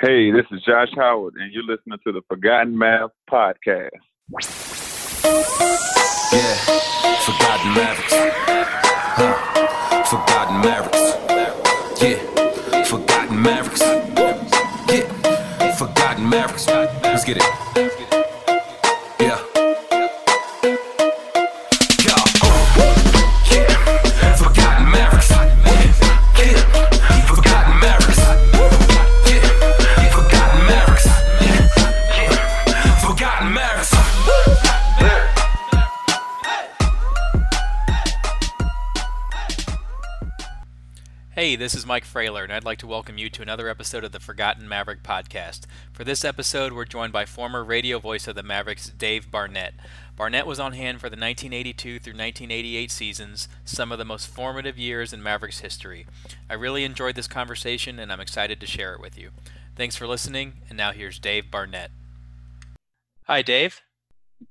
Hey, this is Josh Howard, and you're listening to the Forgotten Math podcast. Yeah, Forgotten Mavericks. Huh. Forgotten Mavericks. Yeah, Forgotten Mavericks. Yeah, Forgotten Mavericks. Let's get it. This is Mike Frailer, and I'd like to welcome you to another episode of the Forgotten Maverick podcast. For this episode, we're joined by former radio voice of the Mavericks, Dave Barnett. Barnett was on hand for the 1982 through 1988 seasons, some of the most formative years in Mavericks history. I really enjoyed this conversation, and I'm excited to share it with you. Thanks for listening, and now here's Dave Barnett. Hi, Dave.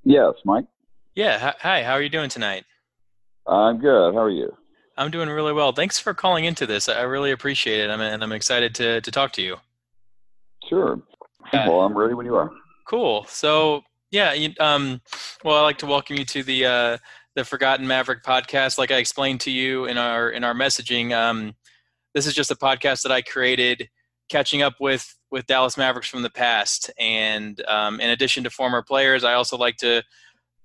Yes, Mike. Yeah, hi. How are you doing tonight? I'm good. How are you? I'm doing really well. Thanks for calling into this. I really appreciate it, I'm, and I'm excited to, to talk to you. Sure. Uh, well, I'm ready when you are. Cool. So yeah, you, um, well, I'd like to welcome you to the uh, the Forgotten Maverick podcast. Like I explained to you in our in our messaging, um, this is just a podcast that I created, catching up with with Dallas Mavericks from the past. And um, in addition to former players, I also like to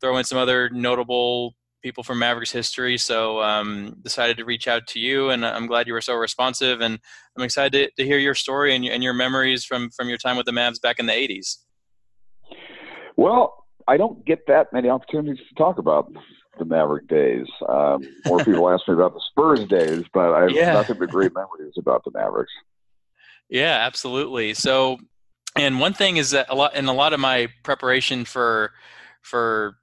throw in some other notable people from Mavericks history. So um, decided to reach out to you, and I'm glad you were so responsive. And I'm excited to, to hear your story and, your- and your memories from from your time with the Mavs back in the '80s. Well, I don't get that many opportunities to talk about the Maverick days. Um, more people ask me about the Spurs days, but I have Yeah. nothing but great memories about the Mavericks. Yeah, absolutely. So, and one thing is that a lot in a lot of my preparation for for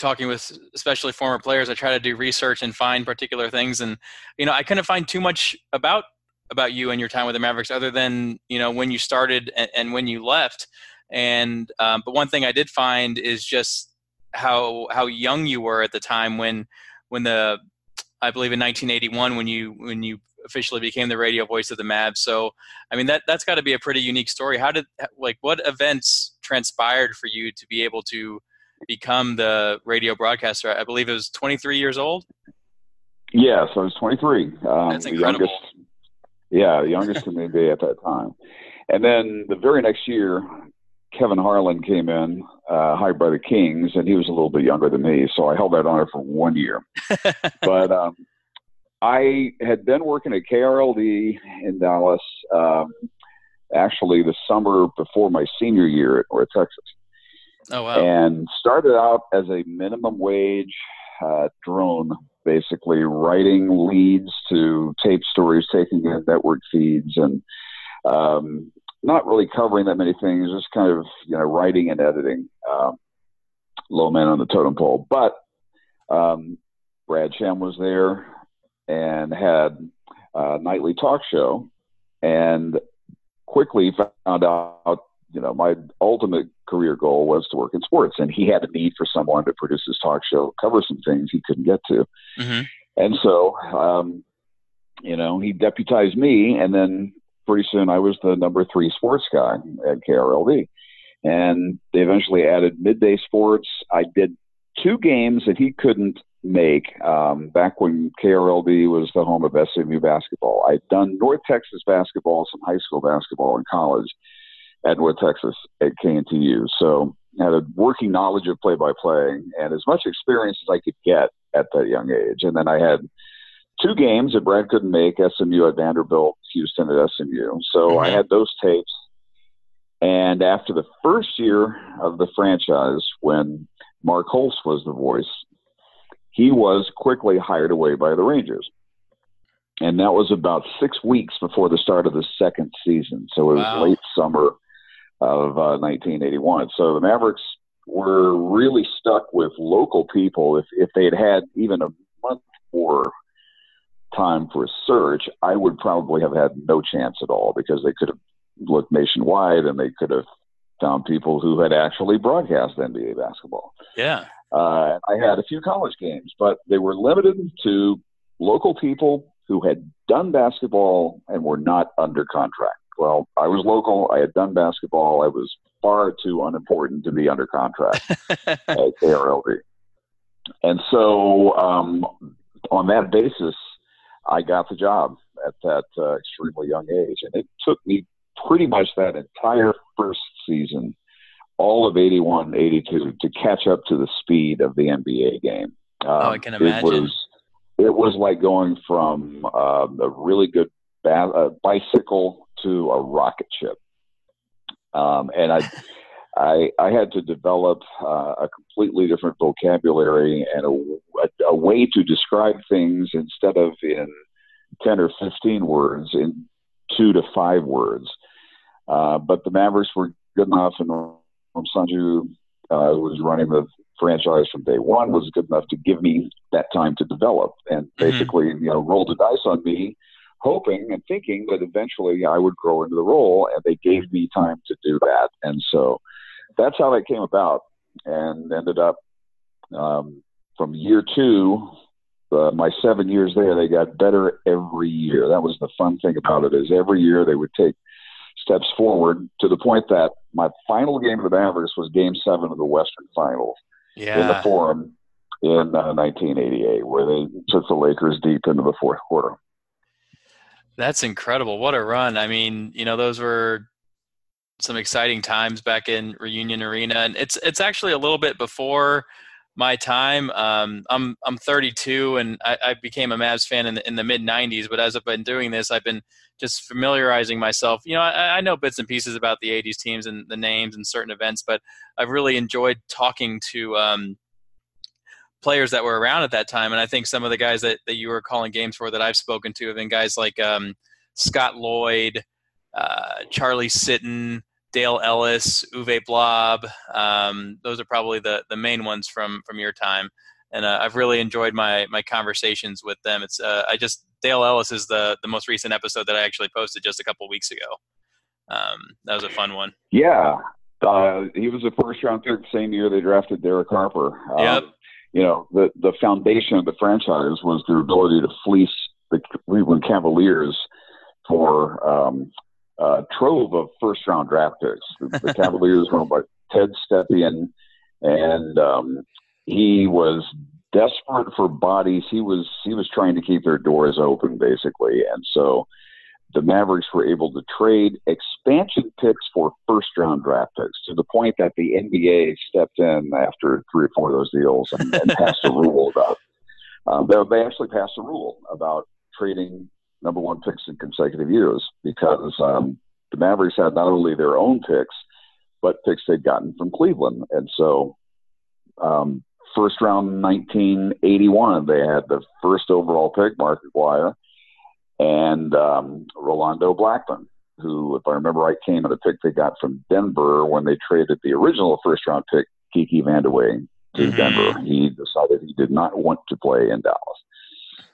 talking with especially former players, I try to do research and find particular things, and you know, I couldn't find too much about about you and your time with the Mavericks other than you know when you started and, and when you left. And um, but one thing I did find is just how how young you were at the time when when the I believe in 1981 when you when you officially became the radio voice of the Mavs. So I mean that that's got to be a pretty unique story. How did like what events transpired for you to be able to become the radio broadcaster? I believe it was 23 years old. Yeah, so I was 23. Um, That's the incredible. youngest. Yeah, the youngest in the NBA at that time. And then the very next year, Kevin Harlan came in, uh, hired by the Kings, and he was a little bit younger than me, so I held that honor for one year. but um, I had been working at KRLD in Dallas um, actually the summer before my senior year at North Texas Oh wow. and started out as a minimum wage uh, drone, basically writing leads to tape stories, taking in network feeds, and um, not really covering that many things, just kind of you know writing and editing. Um, low man on the totem pole, but um, Brad Sham was there and had a nightly talk show, and quickly found out you know, my ultimate career goal was to work in sports, and he had a need for someone to produce his talk show, cover some things he couldn't get to, hmm and so, um, you know, he deputized me, and then pretty soon I was the number three sports guy at KRLD, and they eventually added midday sports. I did two games that he couldn't make um, back when KRLD was the home of SMU basketball. I'd done North Texas basketball, some high school basketball in college at North Texas at KNTU. So I had a working knowledge of play by play and as much experience as I could get at that young age. And then I had two games that Brad couldn't make SMU at Vanderbilt, Houston at SMU. So I Mhm. had those tapes. And after the first year of the franchise, when Mark Holtz was the voice, he was quickly hired away by the Rangers. And that was about six weeks before the start of the second season. So it was Wow. late summer of uh, 1981. So the Mavericks were really stuck with local people. If, if they had had even a month more time for a search, I would probably have had no chance at all because they could have looked nationwide and they could have found people who had actually broadcast NBA basketball. Yeah. Uh, I had a few college games, but they were limited to local people who had done basketball and were not under contract. Well, I was local. I had done basketball. I was far too unimportant to be under contract at KRLD. And so, um, on that basis, I got the job at that uh, extremely young age. And it took me pretty much that entire first season, all of 81, 82, to catch up to the speed of the NBA game. Um, oh, I can imagine. It was, it was like going from uh, a really good ba- uh, bicycle to a rocket ship. Um, and I, I, I had to develop uh, a completely different vocabulary and a, a, a way to describe things instead of in 10 or 15 words in two to five words. Uh, but the Mavericks were good enough, and Sonju, uh, who was running the franchise from day one, was good enough to give me that time to develop and Mm-hmm. basically, you know, roll the dice on me, hoping and thinking that eventually I would grow into the role, and they gave me time to do that. And so that's how that came about, and ended up um, from year two uh, my seven years there, they got better every year. That was the fun thing about it is every year they would take steps forward to the point that my final game of the Mavericks was Game Seven of the Western Finals yeah. in the Forum in uh, 1988, where they took the Lakers deep into the fourth quarter. That's incredible. What a run. I mean, you know, those were some exciting times back in Reunion Arena. And it's it's actually a little bit before my time. Um, I'm I'm 32 and I, I became a Mavs fan in the, in the mid 90s. But as I've been doing this, I've been just familiarizing myself. You know, I, I know bits and pieces about the 80s teams and the names and certain events, but I've really enjoyed talking to um, players that were around at that time. And I think some of the guys that, that you were calling games for that I've spoken to have been guys like um, Scott Lloyd, uh, Charlie Sitton, Dale Ellis, Uwe Blab. Um, those are probably the, the main ones from, from your time. And uh, I've really enjoyed my, my conversations with them. It's uh, I just Dale Ellis is the, the most recent episode that I actually posted just a couple weeks ago. Um, that was a fun one. Yeah, uh, he was a first round pick the same year they drafted Derek Harper. Um, Yep. You know, the the foundation of the franchise was their ability to fleece the Cleveland Cavaliers for um, a trove of first round draft picks. The, the Cavaliers were owned by Ted Stepien, and um, he was desperate for bodies. He was he was trying to keep their doors open, basically, and so the Mavericks were able to trade expansion picks for first round draft picks to the point that the NBA stepped in after three or four of those deals and, and passed a rule about. Um, they, they actually passed a rule about trading number one picks in consecutive years because um, the Mavericks had not only their own picks but picks they'd gotten from Cleveland, and so um, first round 1981 they had the first overall pick, Mark Aguirre and um, Rolando Blackman, who, if I remember right, came at a pick they got from Denver when they traded the original first round pick, Kiki Vandeweghe, to Mhm. Denver. He decided he did not want to play in Dallas.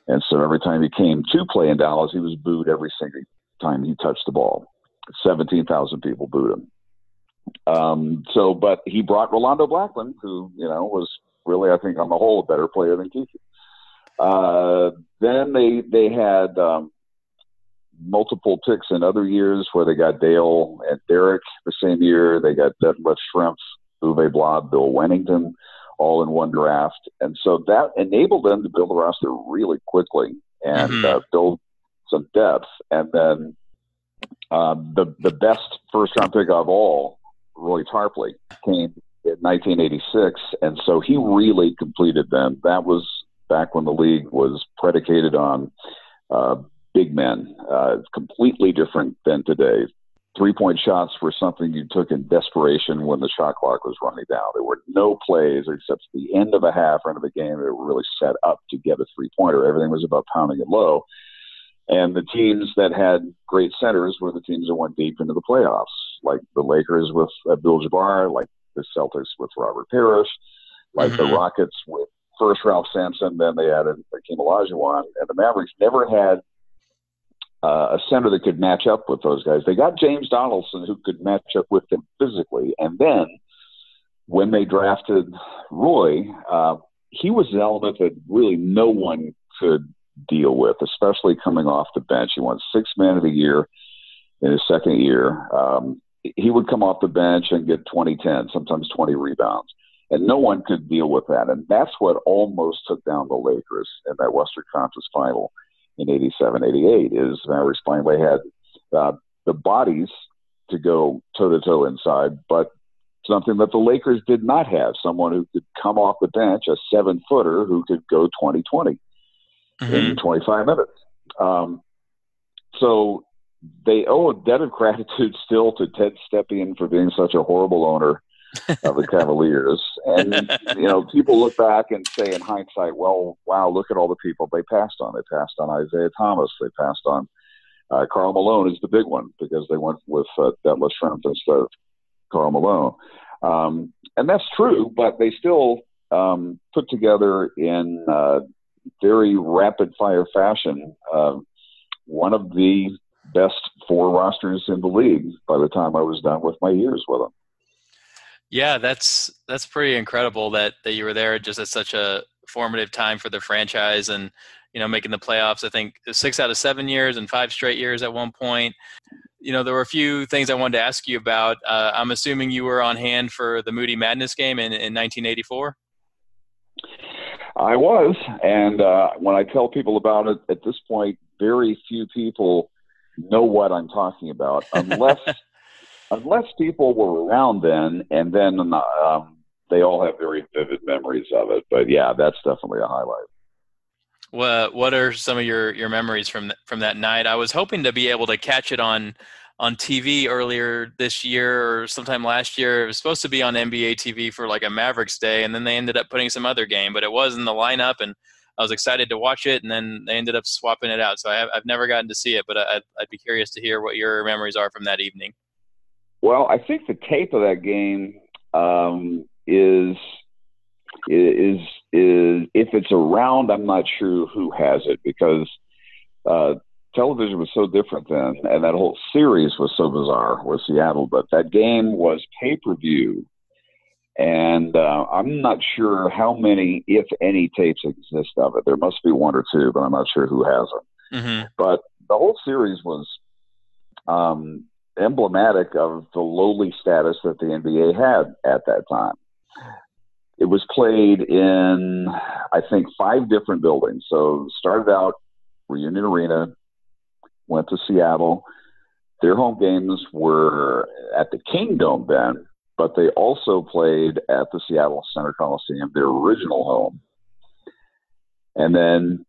And so every time he came to play in Dallas, he was booed every single time he touched the ball. 17,000 people booed him. Um, so, but he brought Rolando Blackman, who, you know, was really, I think, on the whole, a better player than Kiki. Uh, then they they had um, multiple picks in other years where they got Dale and Derek the same year. They got Detlef Schrempf, Uwe Blab, Bill Wennington, all in one draft, and so that enabled them to build a roster really quickly and Mhm. uh, build some depth. And then um, the the best first round pick of all, Roy Tarpley, came in 1986, and so he really completed them. That was back when the league was predicated on uh, big men. Uh, completely different than today. Three point shots were something you took in desperation when the shot clock was running down. There were no plays except the end of a half or end of a game that were really set up to get a three pointer. Everything was about pounding it low. And the teams that had great centers were the teams that went deep into the playoffs, like the Lakers with Abdul Jabbar, like the Celtics with Robert Parish, like the Mhm. Rockets with first Ralph Sampson, then they added Hakeem Olajuwon, and the Mavericks never had uh, a center that could match up with those guys. They got James Donaldson who could match up with them physically, and then when they drafted Roy, uh, he was an element that really no one could deal with, especially coming off the bench. He won six man of the year. in his second year. Um, he would come off the bench and get 20, 10, sometimes 20 rebounds. And no one could deal with that. And that's what almost took down the Lakers in that Western Conference final in 87, 88 is Mavericks finally had uh, the bodies to go toe to toe inside, but something that the Lakers did not have someone who could come off the bench, a seven footer who could go 20 20 mm-hmm. in 25 minutes. Um, so they owe a debt of gratitude still to Ted Stepien for being such a horrible owner of the Cavaliers. And, you know, people look back and say in hindsight, well, wow, look at all the people they passed on. They passed on Isiah Thomas. They passed on uh, Karl Malone is the big one because they went with uh, Detlef Schrempf instead of Karl Malone. Um, and that's true, but they still um, put together in uh, very rapid fire fashion uh, one of the best four rosters in the league by the time I was done with my years with them. Yeah, that's that's pretty incredible that that you were there just at such a formative time for the franchise and you know making the playoffs. I think six out of seven years and five straight years at one point. You know, there were a few things I wanted to ask you about. Uh, I'm assuming you were on hand for the Moody Madness game in, in 1984. I was, and uh, when I tell people about it at this point, very few people know what I'm talking about, unless unless people were around then, and then um, they all have very vivid memories of it. But yeah, that's definitely a highlight. What What are some of your your memories from from that night? I was hoping to be able to catch it on on TV earlier this year or sometime last year. It was supposed to be on NBA TV for like a Mavericks day, and then they ended up putting some other game, but it was in the lineup, and I was excited to watch it, and then they ended up swapping it out. So I have, I've never gotten to see it, but I'd, I'd be curious to hear what your memories are from that evening. Well, I think the tape of that game um, is is is if it's around, I'm not sure who has it because uh, television was so different then, and that whole series was so bizarre with Seattle. But that game was pay per view, and uh, I'm not sure how many, if any, tapes exist of it. There must be one or two, but I'm not sure who has them. Mm-hmm. But the whole series was um, emblematic of the lowly status that the NBA had at that time. It was played in, I think, five different buildings. So started out Reunion Arena, went to Seattle. Their home games were at the Kingdome then, but they also played at the Seattle Center Coliseum, their original home. And then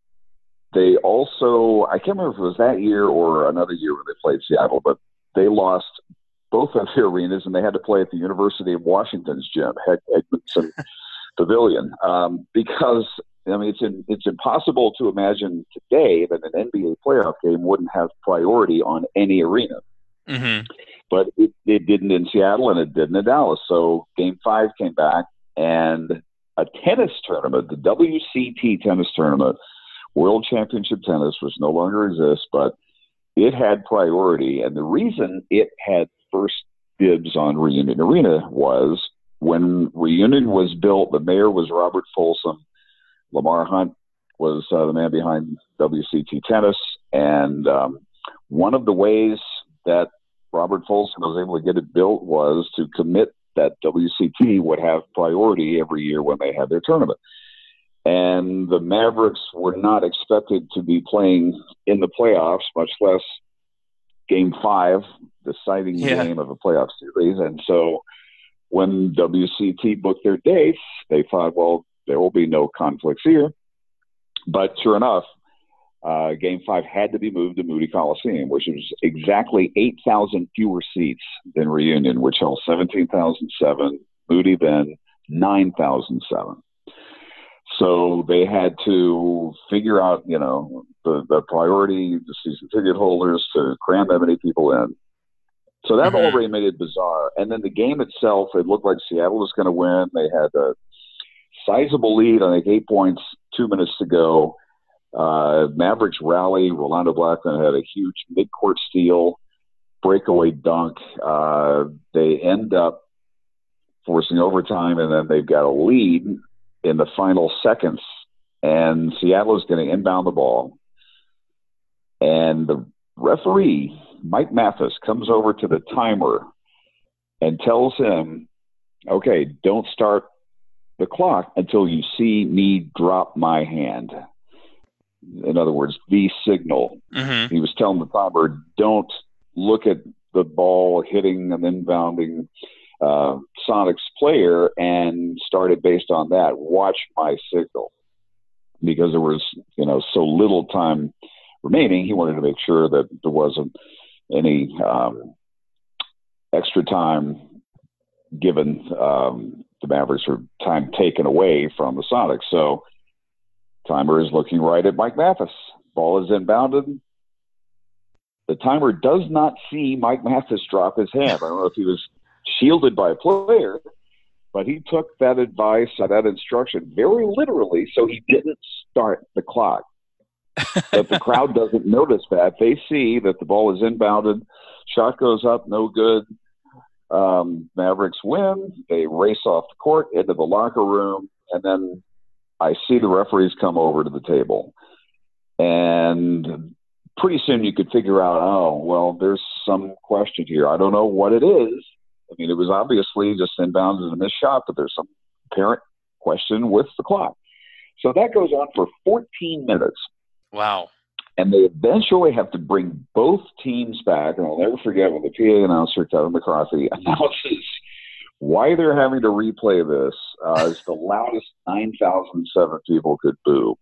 they also, I can't remember if it was that year or another year when they played Seattle, but they lost both of their arenas and they had to play at the University of Washington's gym, Edmundson Pavilion, um, because I mean it's in, it's impossible to imagine today that an NBA playoff game wouldn't have priority on any arena. Mm-hmm but it, it didn't in Seattle and it didn't in Dallas. So game five came back and a tennis tournament, the WCT tennis tournament, World Championship Tennis, which no longer exists, but it had priority. And the reason it had first dibs on Reunion Arena was when Reunion was built, the mayor was Robert Folsom. Lamar Hunt was uh, the man behind WCT Tennis. And um, one of the ways that Robert Folsom was able to get it built was to commit that WCT would have priority every year when they had their tournament. And the Mavericks were not expected to be playing in the playoffs, much less game five, deciding yeah. game of a playoff series. And so when WCT booked their dates, they thought, well, there will be no conflicts here. But sure enough, uh, game five had to be moved to Moody Coliseum, which was exactly 8,000 fewer seats than Reunion, which held 17,007. Moody then 9,007. So they had to figure out, you know, the, the priority, the season ticket holders to cram that many people in. So that mm-hmm. already made it bizarre. And then the game itself, it looked like Seattle was going to win. They had a sizable lead, I think eight points, two minutes to go uh, Mavericks rally. Rolando Blackman had a huge midcourt steal, breakaway dunk. Uh, they end up forcing overtime, and then they've got a lead in the final seconds. And Seattle is going to inbound the ball. And the referee Mike Mathis comes over to the timer and tells him, okay, don't start the clock until you see me drop my hand. In other words, the signal. Mm-hmm. He was telling the timer, don't look at the ball hitting and inbounding uh, Sonics player and started based on that. Watch my signal because there was, you know, so little time remaining. He wanted to make sure that there wasn't any um, extra time given um, the Mavericks or time taken away from the Sonics. So timer is looking right at Mike Mathis. Ball is inbounded. The timer does not see Mike Mathis drop his hand. I don't know if he was shielded by a player, but he took that advice, or that instruction very literally, so he didn't start the clock. but the crowd doesn't notice that. They see that the ball is inbounded, shot goes up, no good. Um, Mavericks win. They race off the court into the locker room, and then I see the referees come over to the table. And pretty soon you could figure out, oh, well, there's some question here. I don't know what it is. I mean, it was obviously just inbounds and a missed shot, but there's some apparent question with the clock. So that goes on for 14 minutes. Wow. And they eventually have to bring both teams back. And I'll never forget when the PA announcer, Kevin McCarthy, announces why they're having to replay this. Uh, it's the loudest 9,007 people could boo.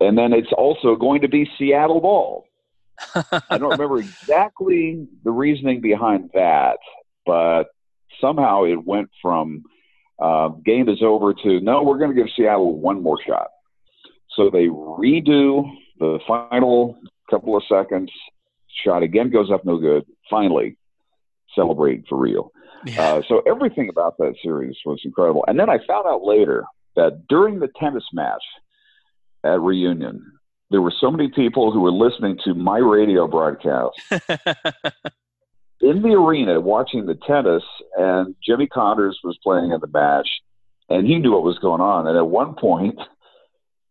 And then it's also going to be Seattle ball. I don't remember exactly the reasoning behind that, but somehow it went from uh, game is over to no, we're going to give Seattle one more shot. So they redo the final couple of seconds. Shot again goes up, no good. Finally, celebrate for real. Yeah. Uh, so everything about that series was incredible. And then I found out later that during the tennis match at Reunion, there were so many people who were listening to my radio broadcast in the arena watching the tennis, and Jimmy Connors was playing in the match, and he knew what was going on. And at one point,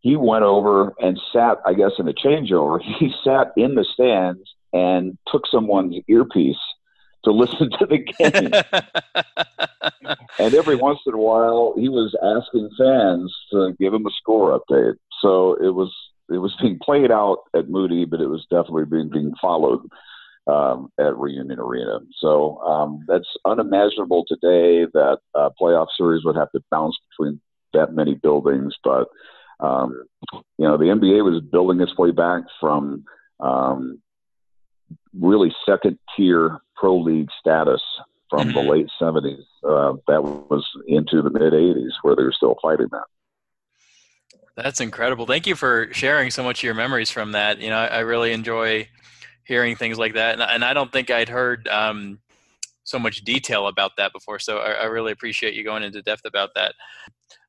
he went over and sat, I guess, in a changeover. He sat in the stands and took someone's earpiece to listen to the game. and every once in a while, he was asking fans to give him a score update. So it was it was being played out at Moody, but it was definitely being being followed um, at Reunion Arena. So um, that's unimaginable today that a playoff series would have to bounce between that many buildings. But um, you know, the NBA was building its way back from um, really second tier pro league status from the Mhm. late 70s. Uh, that was into the mid 80s where they were still fighting that. That's incredible. Thank you for sharing so much of your memories from that. You know, I, I really enjoy hearing things like that, and, and I don't think I'd heard um, so much detail about that before. So I, I really appreciate you going into depth about that.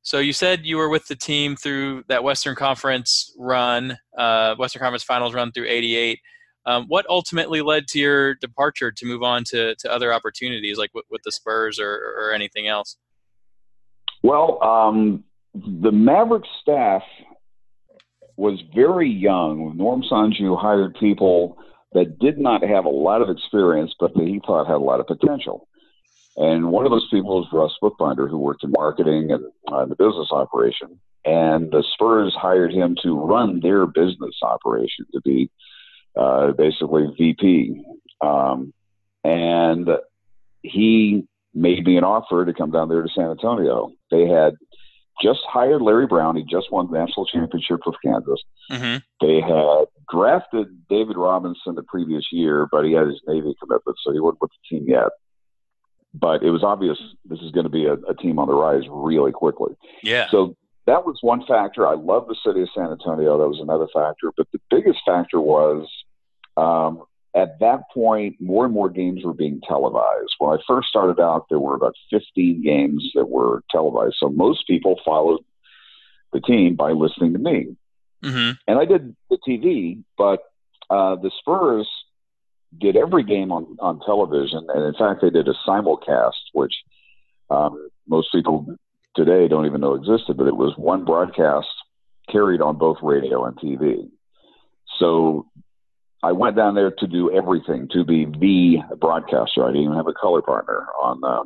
So you said you were with the team through that Western Conference run, uh, Western Conference Finals run through '88. Um, what ultimately led to your departure to move on to, to other opportunities, like with, with the Spurs or, or anything else? Well, um, the Maverick staff was very young. Norm Sonju hired people that did not have a lot of experience, but that he thought had a lot of potential. And one of those people was Russ Bookbinder, who worked in marketing and uh, the business operation. And the Spurs hired him to run their business operation, to be uh, basically VP. Um, and he made me an offer to come down there to San Antonio. They had just hired Larry Brown. He just won the national championship with Kansas. Mm-hmm. They had drafted David Robinson the previous year, but he had his Navy commitment, so he wasn't with the team yet. But it was obvious this is going to be a, a team on the rise really quickly. Yeah. So that was one factor. I love the city of San Antonio. That was another factor. But the biggest factor was um, at that point, more and more games were being televised. When I first started out, there were about 15 games that were televised. So most people followed the team by listening to me. mm-hmm. And I did the TV, but uh, the Spurs did every game on, on television. And in fact, they did a simulcast, which um, most people today don't even know existed, but it was one broadcast carried on both radio and TV. So I went down there to do everything, to be the broadcaster. I didn't even have a color partner on the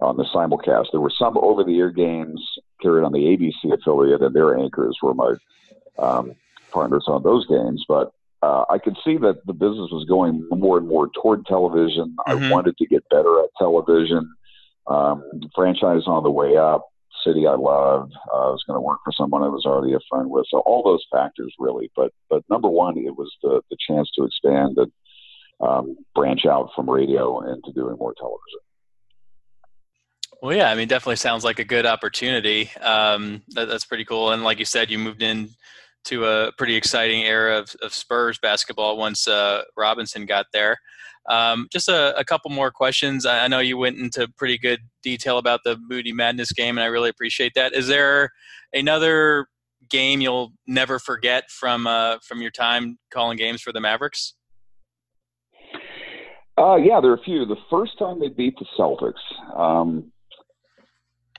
on the simulcast. There were some over the air games carried on the ABC affiliate, and their anchors were my um, partners on those games. But uh, I could see that the business was going more and more toward television. Mhm. I wanted to get better at television. Um, franchise on the way up, city I loved. Uh, I was going to work for someone I was already a friend with. So all those factors really. But but number one, it was the the chance to expand and um, branch out from radio into doing more television. Well, yeah, I mean, definitely sounds like a good opportunity. Um, that, that's pretty cool. And like you said, you moved in to a pretty exciting era of, of Spurs basketball once uh, Robinson got there. Um, just a, a couple more questions. I, I know you went into pretty good detail about the Moody Madness game, and I really appreciate that. Is there another game you'll never forget from uh, from your time calling games for the Mavericks? Uh, yeah, there are a few. The first time they beat the Celtics, um,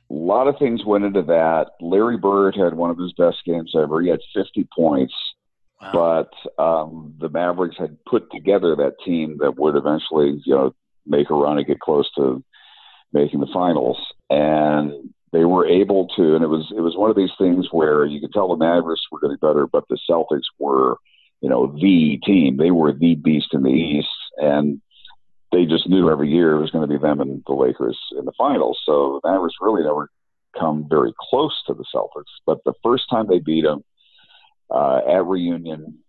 a lot of things went into that. Larry Bird had one of his best games ever. He had 50 points, But um, the Mavericks had put together that team that would eventually, you know, make a run and get close to making the finals. And they were able to, and it was it was one of these things where you could tell the Mavericks were be better, but the Celtics were, you know, the team. They were the beast in the East, and they just knew every year it was going to be them and the Lakers in the finals. So the Mavericks really never come very close to the Celtics. But the first time they beat them uh, at reunion,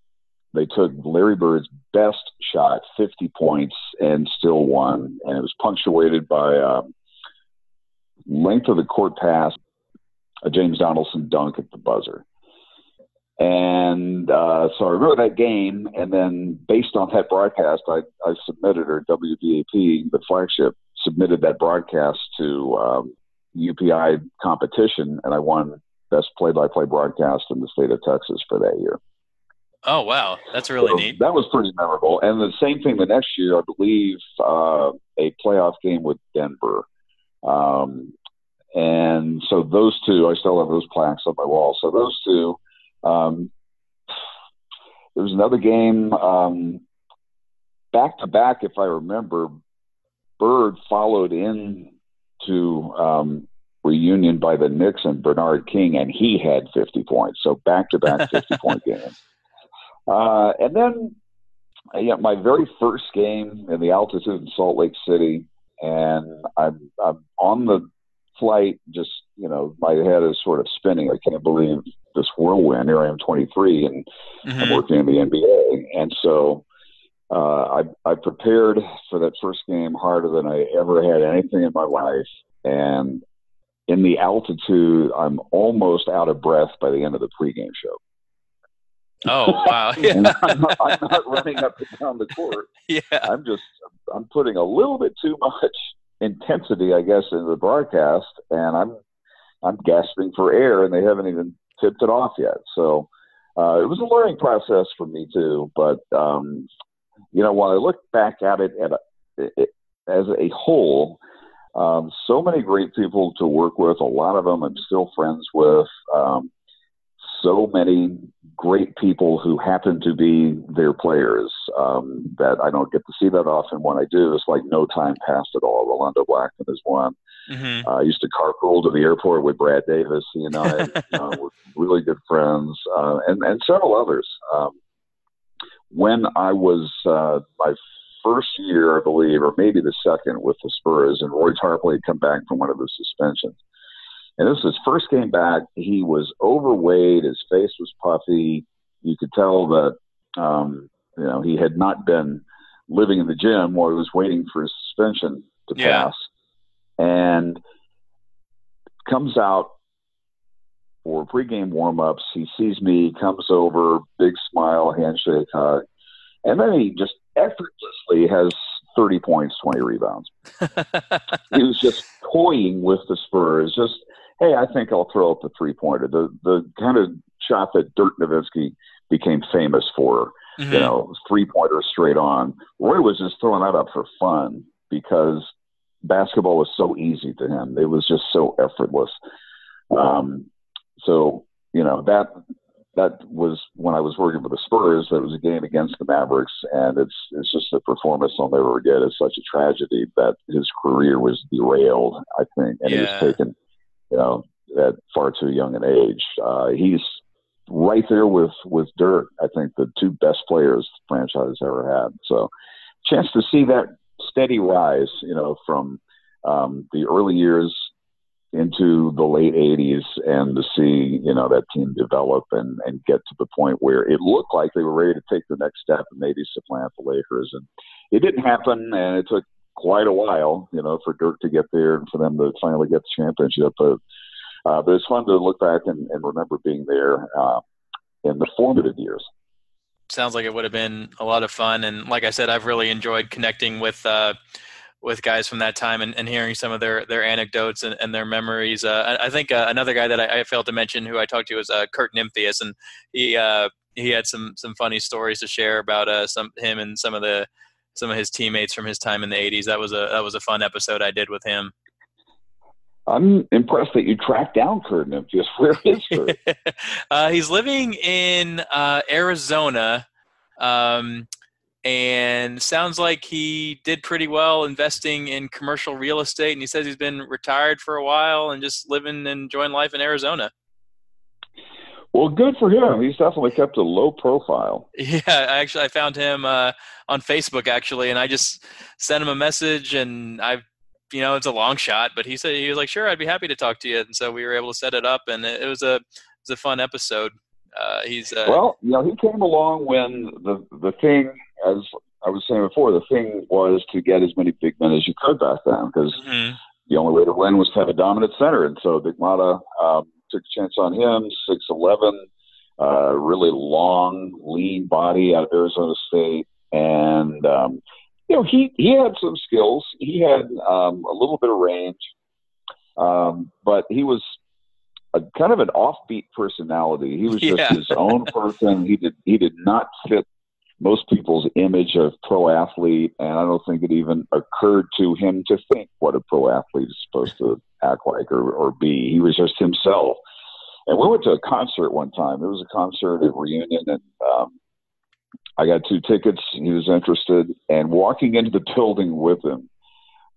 they took Larry Bird's best shot, 50 points, and still won. And it was punctuated by um, length of the court pass, a James Donaldson dunk at the buzzer. And uh, so I remember that game, and then based on that broadcast, I, I submitted, or WBAP, the flagship, submitted that broadcast to um, UPI competition, and I won best play-by-play broadcast in the state of Texas for that year. Oh, wow, that's really So neat. That was pretty memorable. And the same thing the next year, I believe, uh, a playoff game with Denver. Um, and so those two, I still have those plaques on my wall. So those two. Um, there was another game um, back to back, if I remember. Bird followed in to um, reunion by the Knicks and Bernard King, and he had 50 points. So back to back 50 point games. Uh, and then uh, yeah, my very first game in the altitude in Salt Lake City, and I'm, I'm on the flight, just, you know, my head is sort of spinning. I can't believe this whirlwind. Here I am 23 and I'm Mhm. working in the NBA. And so uh, I, I prepared for that first game harder than I ever had anything in my life. And in the altitude, I'm almost out of breath by the end of the pregame show. Oh, wow. Yeah. I'm not, I'm not running up and down the court. yeah. I'm just I'm putting a little bit too much intensity, I guess, in the broadcast, and I'm I'm gasping for air, and they haven't even tipped it off yet. So uh, it was a learning process for me too. But um, you know, while I look back at it, at a, it as a whole, um, so many great people to work with. A lot of them I'm still friends with. Um, so many great people who happen to be their players um, that I don't get to see that often. When I do, it's like no time passed at all. Rolando Blackman is one. hmm Uh, I used to carpool to the airport with Brad Davis. He and I you know, were really good friends, uh, and and several others. Um, when I was uh, my first year, I believe, or maybe the second with the Spurs, and Roy Tarpley had come back from one of his suspensions. And this was his first game back. He was overweight. His face was puffy. You could tell that um, you know he had not been living in the gym while he was waiting for his suspension to Yeah. pass. And comes out for pregame warm-ups. He sees me, comes over, big smile, handshake, hug, and then he just effortlessly has 30 points, 20 rebounds. He was just toying with the Spurs. Just, hey, I think I'll throw up the three-pointer. The the kind of shot that Dirk Nowitzki became famous for Mhm. you know, three pointer straight on. Roy was just throwing that up for fun because basketball was so easy to him. It was just so effortless. Um, so, you know, that that was when I was working with the Spurs. That was a game against the Mavericks, and it's it's just a performance I'll never forget. It's such a tragedy that his career was derailed. I think, and he was taken, you know, at far too young an age. Uh, he's right there with with Dirk. I think the two best players the franchise ever had. So, chance to see that steady rise, you know, from um, the early years into the late 80s and to see you know that team develop and and get to the point where it looked like they were ready to take the next step and maybe supplant the Lakers. And it didn't happen and it took quite a while you know for Dirk to get there and for them to finally get the championship. But uh, but it's fun to look back and, and remember being there uh, in the formative years. Sounds like it would have been a lot of fun. And like i said i've really enjoyed connecting with uh, with guys from that time and, and hearing some of their their anecdotes and, and their memories uh, I, I think uh, another guy that I, I failed to mention who i talked to was uh, kurt nimphius and he uh, he had some some funny stories to share about uh, some him and some of the some of his teammates from his time in the 80s that was a that was a fun episode i did with him I'm impressed that you tracked down Kurt Nimphius. Where is Kurt? uh, he's living in uh, Arizona, um, and sounds like he did pretty well investing in commercial real estate. And he says he's been retired for a while and just living and enjoying life in Arizona. well, good for him. He's definitely kept a low profile. Yeah, I actually I found him uh, on Facebook actually, and I just sent him a message, and I, you know, it's a long shot, but he said he was like, "Sure, I'd be happy to talk to you," and so we were able to set it up, and it, was a it was a fun episode. Uh, he's uh, Well, you know, he came along when the the thing, as I was saying before, the thing was to get as many big men as you could back then, because mhm. the only way to win was to have a dominant center, and so Dick Motta um, took a chance on him, six eleven, uh, really long, lean body out of Arizona State, and um, you know he he had some skills. He had um, a little bit of range, um, but he was a kind of an offbeat personality. He was just Yeah. his own person. He did he did not fit most people's image of pro athlete, and I don't think it even occurred to him to think what a pro athlete is supposed to act like or, or be. He was just himself. And we went to a concert one time. It was a concert at reunion, and um, I got two tickets. He was interested, and walking into the building with him,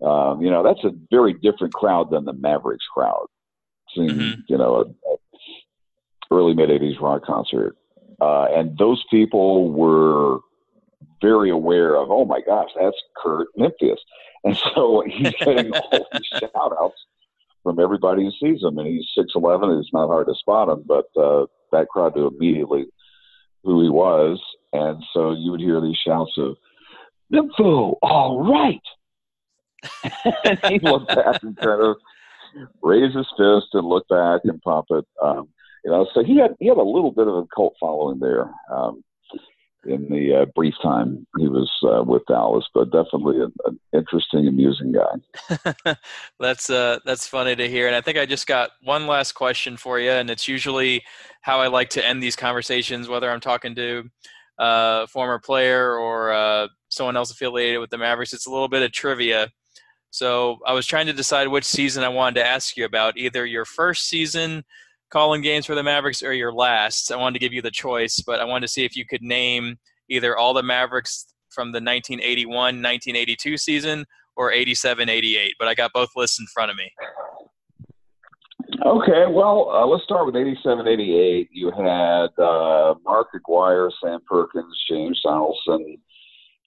um, you know, that's a very different crowd than the Mavericks crowd. Seeing, Mhm. you know, a, a early mid '80s rock concert, uh, and those people were very aware of, oh my gosh, that's Kurt Nimphius. And so he's getting all these shout outs from everybody who sees him. And he's 6'11. It's not hard to spot him, but uh, that crowd knew immediately who he was. And so you would hear these shouts of, Nympho, all right. and he'd look back and kind of raise his fist and look back and pop it. Um, you know, so he had he had a little bit of a cult following there. Um, in the uh, brief time he was uh, with Dallas, but definitely an, an interesting, amusing guy. that's uh that's funny to hear and i think i just got one last question for you and it's usually how i like to end these conversations whether i'm talking to uh, a former player or uh, someone else affiliated with the mavericks it's a little bit of trivia so i was trying to decide which season i wanted to ask you about either your first season calling games for the mavericks or your last i wanted to give you the choice but i wanted to see if you could name either all the mavericks from the 1981-1982 season or 87 88 but i got both lists in front of me Okay, well, uh, let's start with 87 88. You had uh, Mark Aguirre, Sam Perkins, James Donaldson,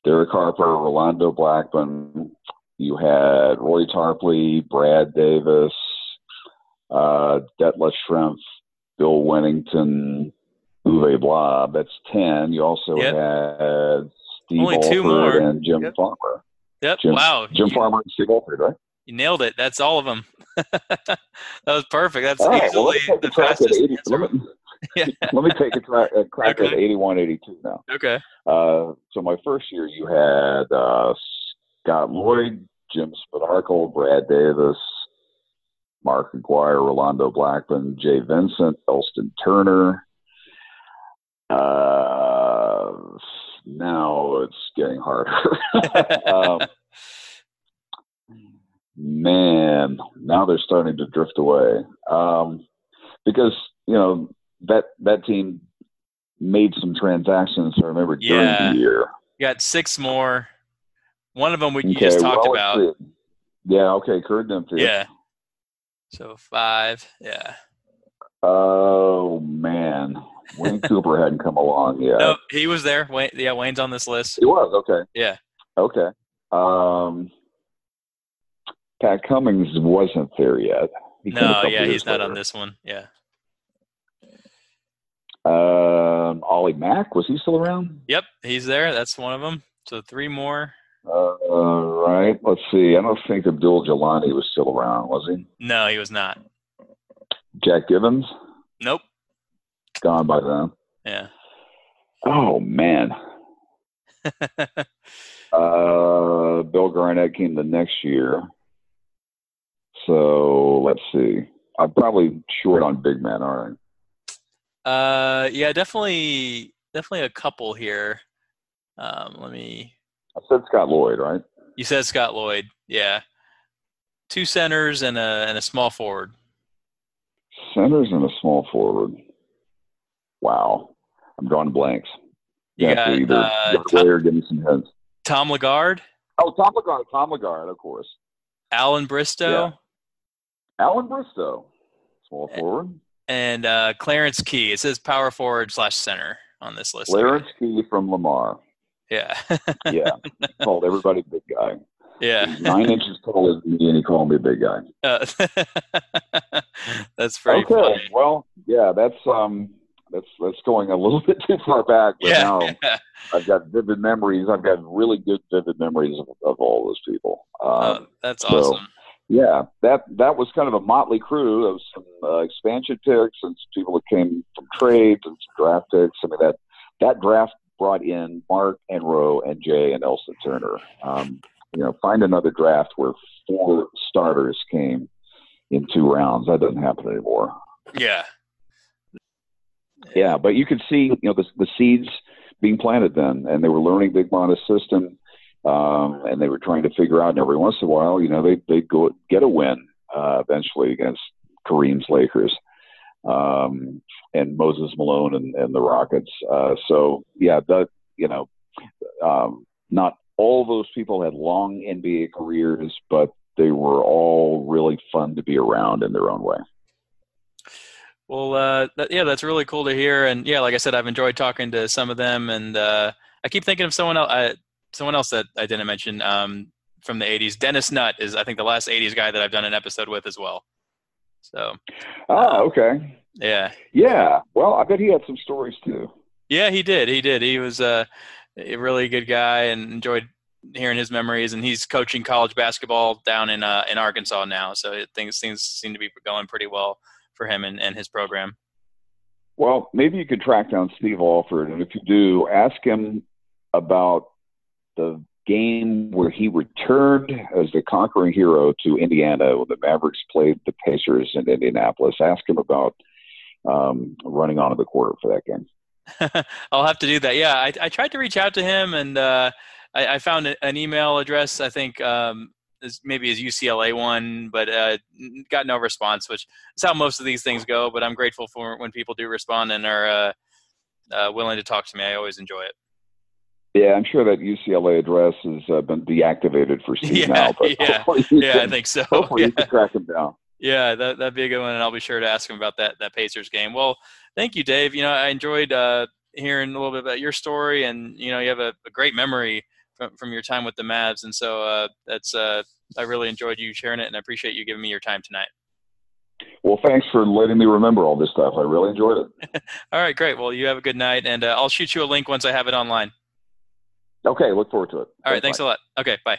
Derek Harper, Rolando Blackman. You had Roy Tarpley, Brad Davis, uh, Detlef Schrempf, Bill Wennington, Uwe Blab. That's 10. You also Yep. had Steve Only two more. and Jim Yep. Farmer. yep Jim, wow Jim you, Farmer and Steve Alford, right? you nailed it that's all of them that was perfect that's right, easily let's the crack at fastest 80. Let me, Yeah. let me take a, tra- a crack at Okay. 81, 82 now. okay Uh, so my first year, you had uh, Scott Lloyd, Jim Spanarkel, Brad Davis, Mark Aguirre, Rolando Blackman, Jay Vincent, Elston Turner. Uh, now it's getting harder. um, man, now they're starting to drift away um, because you know that that team made some transactions. I remember during the year. You got six more. One of them we, Okay, just talked well, about. Yeah. Okay. Kurt Dempsey. Yeah. So five. Yeah. Oh man, Wayne Cooper hadn't come along yet. No, he was there. Wayne, yeah, Wayne's on this list. He was okay. Yeah. Okay. Um, Pat Cummings wasn't there yet. He No, yeah, he's not on this one. Yeah. Um, Ollie Mack was he still around? Yep, he's there. That's one of them. So three more. Uh, right. Let's see. I don't think Abdul Jeelani was still around, was he? No, he was not. Jack Givens Nope. gone by then. Yeah. Oh man. Uh, Bill Garnett came the next year. So let's see. I'm probably short on big men, aren't uh, yeah, definitely, definitely a couple here. Um, let me. I? Said Scott Lloyd, right? You said Scott Lloyd. Yeah. Two centers and a and a small forward. Centers and a small forward. Wow. I'm drawing blanks. You to either uh, give Tom- or give me some hints. Tom Lagarde, Oh, Tom Lagarde. Tom Lagarde, of course. Alan Bristow, Alan Bristow, small forward. and uh, Clarence Kea. It says power forward slash center on this list. Clarence Kea from Lamar. Yeah. Yeah. Called everybody big guy. yeah. Nine inches taller than me, and he called me a big guy. Uh, that's pretty okay. funny. Well, yeah, that's um, that's that's going a little bit too far back, but now Yeah. I've got vivid memories. I've got really good vivid memories of, of all those people. Oh, that's so- awesome. yeah, that that was kind of a motley crew of some uh, expansion picks and some people that came from trades and some draft picks. I mean that that draft brought in Mark and Rowe and Jay and Elston Turner. Um, you know, find another draft where four starters came in two rounds. That doesn't happen anymore. Yeah. Yeah, but you could see, you know, the, the seeds being planted then, and they were learning Dick Motta's system, um, and they were trying to figure out. And every once in a while, you know, they they go get a win uh, eventually against Kareem's Lakers um, and Moses Malone and, and the Rockets. Uh, so yeah, that you know, um, not all those people had long NBA careers, but they were all really fun to be around in their own way. Well, uh, that, yeah, that's really cool to hear. And yeah, like I said, I've enjoyed talking to some of them, and uh, I keep thinking of someone else. I, someone else that I didn't mention um, from the '80s. Dennis Nutt is, I think, the last '80s guy that I've done an episode with as well. So Oh, okay. yeah, Yeah. Well, I bet he had some stories too. yeah, he did. He did. He was uh, a really good guy, and enjoyed hearing his memories. And he's coaching college basketball down in uh, in Arkansas now. So it, things things seem to be going pretty well for him and, and his program. Well, maybe you could track down Steve Alford, and if you do, ask him about the game where he returned as the conquering hero to Indiana when the Mavericks played the Pacers in Indianapolis. Ask him about um, running onto the court for that game. I'll have to do that. Yeah, I, I tried to reach out to him, and uh, I, I found an email address. I think um, maybe his UCLA one, but uh, got no response, which is how most of these things go. But I'm grateful for when people do respond and are uh, uh, willing to talk to me. I always enjoy it. Yeah, I'm sure that UCLA address has uh, been deactivated for Steve Yeah, now, but yeah, Yeah, I think so. hopefully Yeah. you can track him down. Yeah, that that'd be a good one, and I'll be sure to ask him about that that Pacers game. Well, thank you, Dave. You know, I enjoyed uh, hearing a little bit about your story, and you know, you have a, a great memory from from your time with the Mavs, and so uh, that's uh, I really enjoyed you sharing it, and I appreciate you giving me your time tonight. Well, thanks for letting me remember all this stuff. I really enjoyed it. All right, great. Well, you have a good night, and uh, I'll shoot you a link once I have it online. Okay, look forward to it. All right, thanks a lot. Okay, bye.